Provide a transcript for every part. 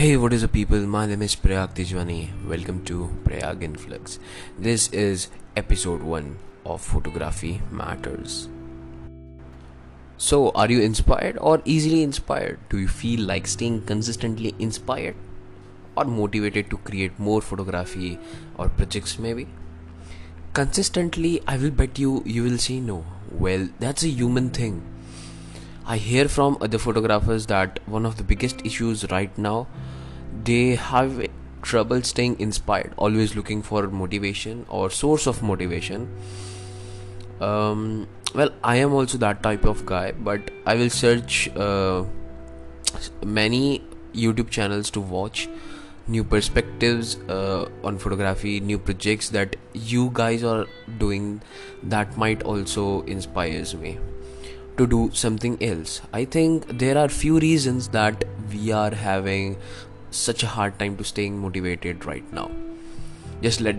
Hey, what is up, people? My name is Prayag Tijwani. Welcome to Prayag Influx. This is episode 1 of Photography Matters. So, are you inspired or easily inspired? Do you feel like staying consistently inspired or motivated to create more photography or projects, maybe? Consistently, I will bet you you will say no. Well, that's a human thing I hear from other photographers that one of the biggest issues right now they have trouble staying inspired, always looking for motivation or source of motivation. Um, well, I am also that type of guy, but I will search uh, many YouTube channels to watch new perspectives uh, on photography, new projects that you guys are doing that might also inspires me to do something else. I think there are few reasons that we are having such a hard time to staying motivated right now. Just let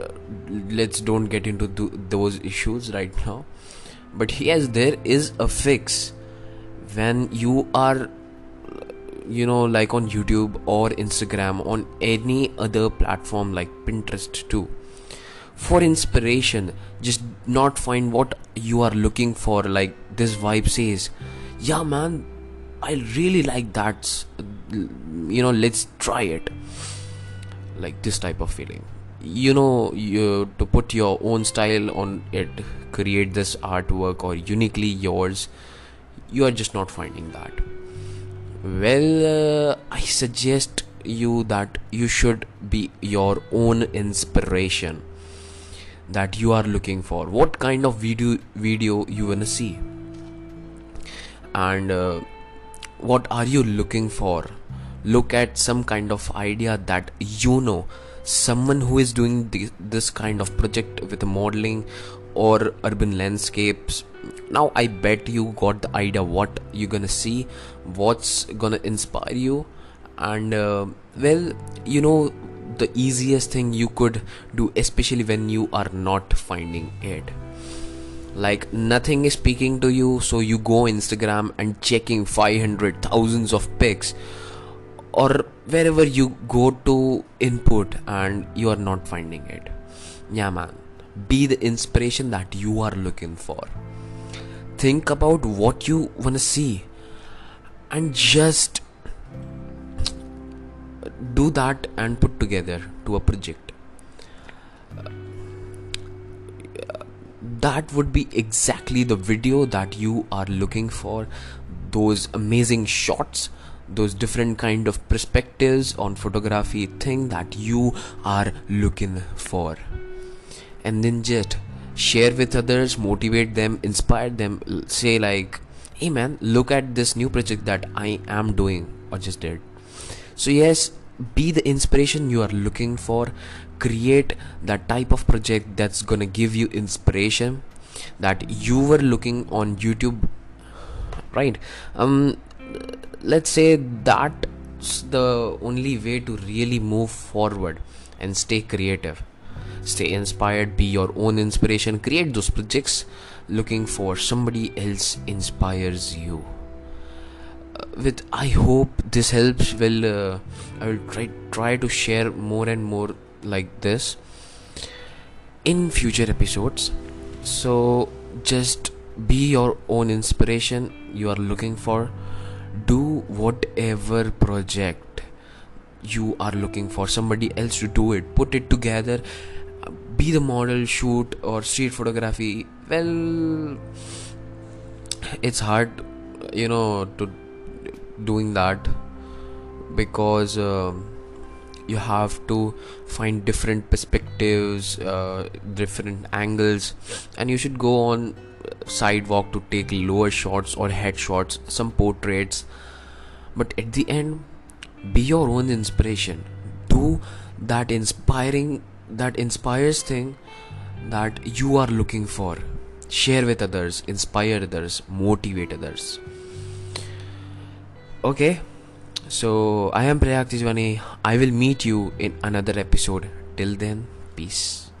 uh, let's don't get into th- those issues right now. But yes, there is a fix when you are you know like on YouTube or Instagram on any other platform like Pinterest too for inspiration just not find what you are looking for like this vibe says yeah man i really like that you know let's try it. Like this type of feeling. You know you to put your own style on it create this artwork or uniquely yours you are just not finding that. Well uh, i suggest you that you should be your own inspiration that you are looking for. What kind of video video you wanna see? And uh, what are you looking for? Look at some kind of idea that you know. Someone who is doing this, kind of project with modeling or urban landscapes. Now i bet you got the idea what you're gonna see what's gonna inspire you. And uh, well you know the easiest thing you could do especially when you are not finding it like nothing is speaking to you so you go instagram and checking 500 thousands of pics. Or wherever you go to input and you are not finding it. Yeah man. Be the inspiration that you are looking for. Think about what you want to see. And just do that and put together to a project that would be exactly the video that you are looking for. Those amazing shots those different kind of perspectives on photography thing that you are looking for. And then just share with others motivate them inspire them. Say like hey man look at this new project that i am doing or just did. So yes be the inspiration you are looking for. Create that type of project that's gonna give you inspiration that you were looking on youtube right? Um let's say that's the only way to really move forward and stay creative. Stay inspired be your own inspiration. Create those projects looking for somebody else inspires you with i hope this helps well uh, i will try try to share more and more like this in future episodes. So just be your own inspiration you are looking for. Do whatever project you are looking for. Somebody else to do it. Put it together. Be the model shoot or street photography. Well it's hard you know to doing that because uh, you have to find different perspectives uh, different angles and you should go on sidewalk to take lower shots or head shots some portraits. But at the end be your own inspiration. Do that inspiring that inspires thing that you are looking for. Share with others inspire others motivate others Okay, so I am Prayag Tijwani. I will meet you in another episode. Till then, peace.